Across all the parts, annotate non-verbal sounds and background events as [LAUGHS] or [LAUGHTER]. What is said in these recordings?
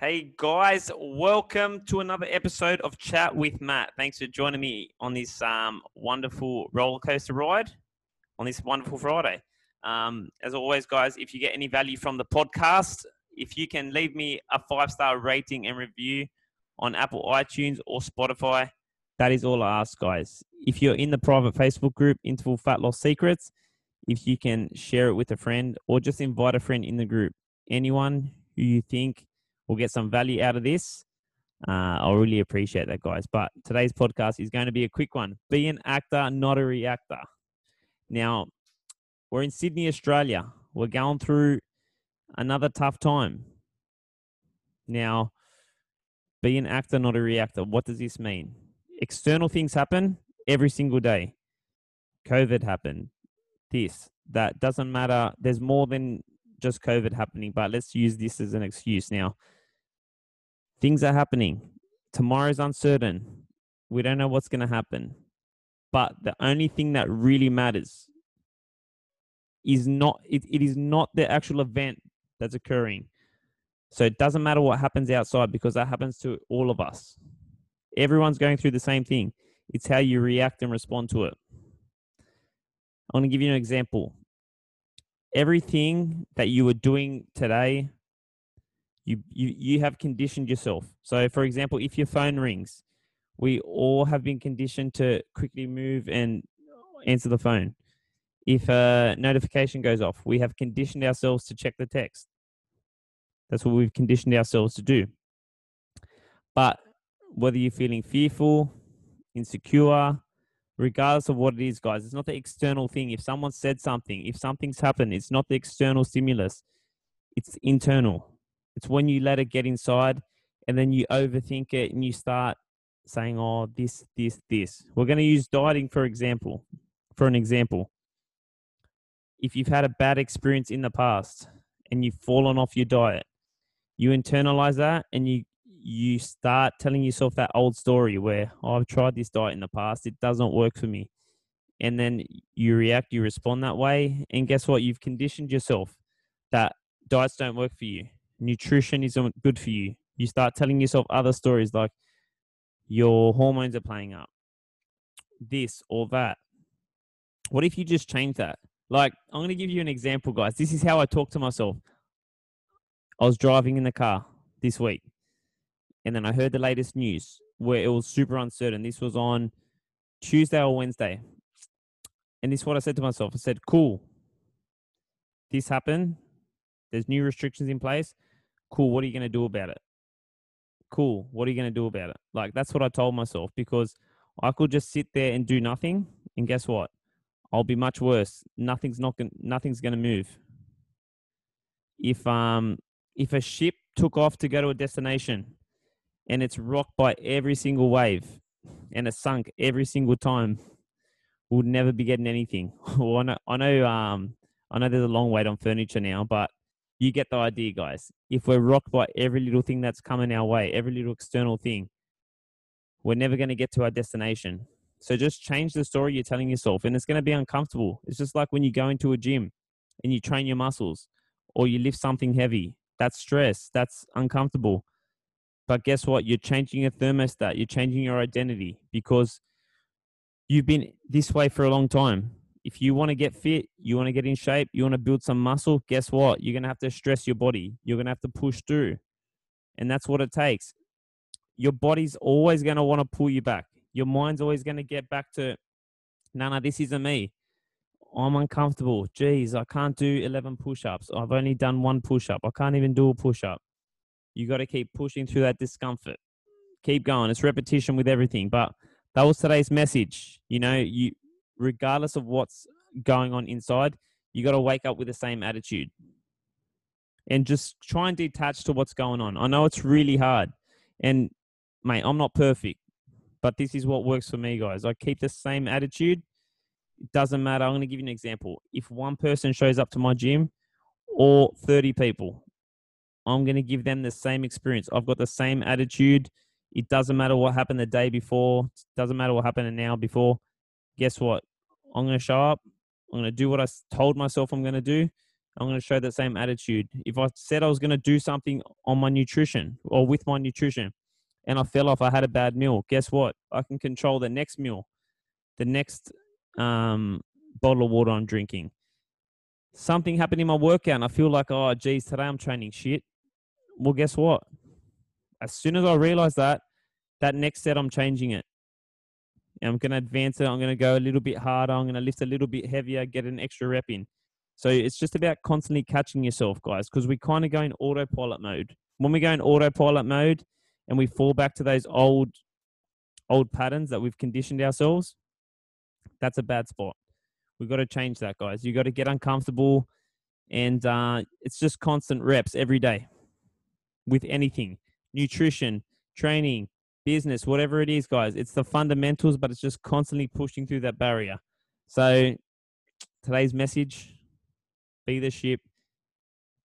Hey guys, welcome to another episode of Chat with Matt. Thanks for joining me on this um, wonderful roller coaster ride on this wonderful Friday. Um, as always, guys, if you get any value from the podcast, if you can leave me a five star rating and review on Apple iTunes or Spotify, that is all I ask, guys. If you're in the private Facebook group, Interval Fat Loss Secrets, if you can share it with a friend or just invite a friend in the group, anyone who you think will get some value out of this, uh, I'll really appreciate that, guys. But today's podcast is going to be a quick one. Be an actor, not a reactor. Now, we're in Sydney, Australia. We're going through another tough time. Now, be an actor, not a reactor. What does this mean? external things happen every single day. COVID happened, this, that doesn't matter. There's more than just COVID happening, but let's use this as an excuse now. Things are happening. Tomorrow's uncertain. We don't know what's going to happen. But the only thing that really matters is not it, it is not the actual event that's occurring. So it doesn't matter what happens outside because that happens to all of us. Everyone's going through the same thing. It's how you react and respond to it. I'm going to give you an example. Everything that you were doing today, you, you, you have conditioned yourself. So, for example, if your phone rings, we all have been conditioned to quickly move and answer the phone. If a notification goes off, we have conditioned ourselves to check the text. That's what we've conditioned ourselves to do. But whether you're feeling fearful, insecure, regardless of what it is, guys, it's not the external thing. If someone said something, if something's happened, it's not the external stimulus, it's internal. It's when you let it get inside and then you overthink it and you start saying, oh, this, this, this. We're going to use dieting for example, for an example. If you've had a bad experience in the past and you've fallen off your diet, you internalize that and you you start telling yourself that old story where oh, I've tried this diet in the past, it doesn't work for me. And then you react, you respond that way. And guess what? You've conditioned yourself that diets don't work for you. Nutrition isn't good for you. You start telling yourself other stories like your hormones are playing up, this or that. What if you just change that? Like, I'm going to give you an example, guys. This is how I talk to myself. I was driving in the car this week and then I heard the latest news where it was super uncertain. This was on Tuesday or Wednesday. And this is what I said to myself. I said, cool. This happened. There's new restrictions in place. Cool. What are you going to do about it? Cool. What are you going to do about it? Like, that's what I told myself because I could just sit there and do nothing. And guess what? I'll be much worse. Nothing's not going nothing's going to move. If um if a ship took off to go to a destination and it's rocked by every single wave and it's sunk every single time, we'll never be getting anything. [LAUGHS] I know, I know, um, I know there's a long wait on furniture now, but you get the idea, guys. If we're rocked by every little thing that's coming our way, every little external thing, we're never going to get to our destination. So just change the story you're telling yourself, and it's going to be uncomfortable. It's just like when you go into a gym and you train your muscles or you lift something heavy. That's stress. That's uncomfortable. But guess what? You're changing your thermostat. You're changing your identity because you've been this way for a long time. If you want to get fit, you want to get in shape, you want to build some muscle, guess what? You're going to have to stress your body. You're going to have to push through. And that's what it takes. Your body's always going to want to pull you back. Your mind's always going to get back to, no, no, this isn't me. I'm uncomfortable. Geez, I can't do 11 push ups. I've only done one push up. I can't even do a push up. You got to keep pushing through that discomfort. Keep going. It's repetition with everything. But that was today's message. You know, you regardless of what's going on inside, you got to wake up with the same attitude and just try and detach to what's going on. I know it's really hard. And mate, I'm not perfect, but this is what works for me, guys. I keep the same attitude. It doesn't matter. I'm going to give you an example. If one person shows up to my gym or 30 people, I'm going to give them the same experience. I've got the same attitude. It doesn't matter what happened the day before. It doesn't matter what happened an hour before. Guess what? I'm going to show up. I'm going to do what I told myself I'm going to do. I'm going to show that same attitude. If I said I was going to do something on my nutrition or with my nutrition and I fell off, I had a bad meal, guess what? I can control the next meal, the next um, bottle of water I'm drinking. Something happened in my workout and I feel like, oh, geez, today I'm training shit. Well, guess what? As soon as I realize that, that next set, I'm changing it. I'm going to advance it. I'm going to go a little bit harder. I'm going to lift a little bit heavier, get an extra rep in. So it's just about constantly catching yourself, guys, because we kind of go in autopilot mode. When we go in autopilot mode and we fall back to those old old patterns that we've conditioned ourselves, that's a bad spot. We've got to change that, guys. You've got to get uncomfortable, and uh, it's just constant reps every day with anything nutrition, training, business, whatever it is, guys. It's the fundamentals, but it's just constantly pushing through that barrier. So today's message be the ship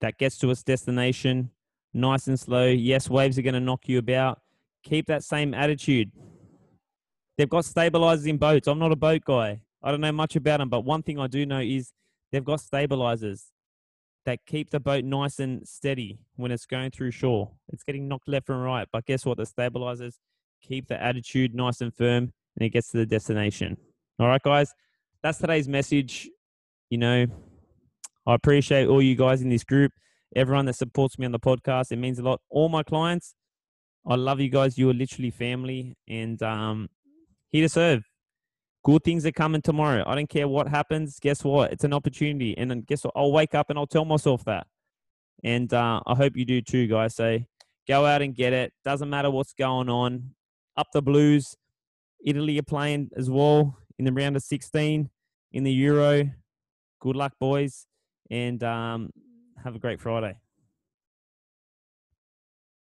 that gets to its destination nice and slow. Yes, waves are going to knock you about. Keep that same attitude. They've got stabilizers in boats. I'm not a boat guy. I don't know much about them, but one thing I do know is they've got stabilizers that keep the boat nice and steady when it's going through shore. It's getting knocked left and right, but guess what? The stabilizers keep the attitude nice and firm and it gets to the destination. All right, guys, that's today's message. You know, I appreciate all you guys in this group, everyone that supports me on the podcast. It means a lot. All my clients, I love you guys. You are literally family and um, here to serve. Good things are coming tomorrow. I don't care what happens. Guess what? It's an opportunity. And then guess what? I'll wake up and I'll tell myself that. And uh, I hope you do too, guys. So go out and get it. Doesn't matter what's going on. Up the Blues. Italy are playing as well in the round of 16 in the Euro. Good luck, boys and um, have a great Friday.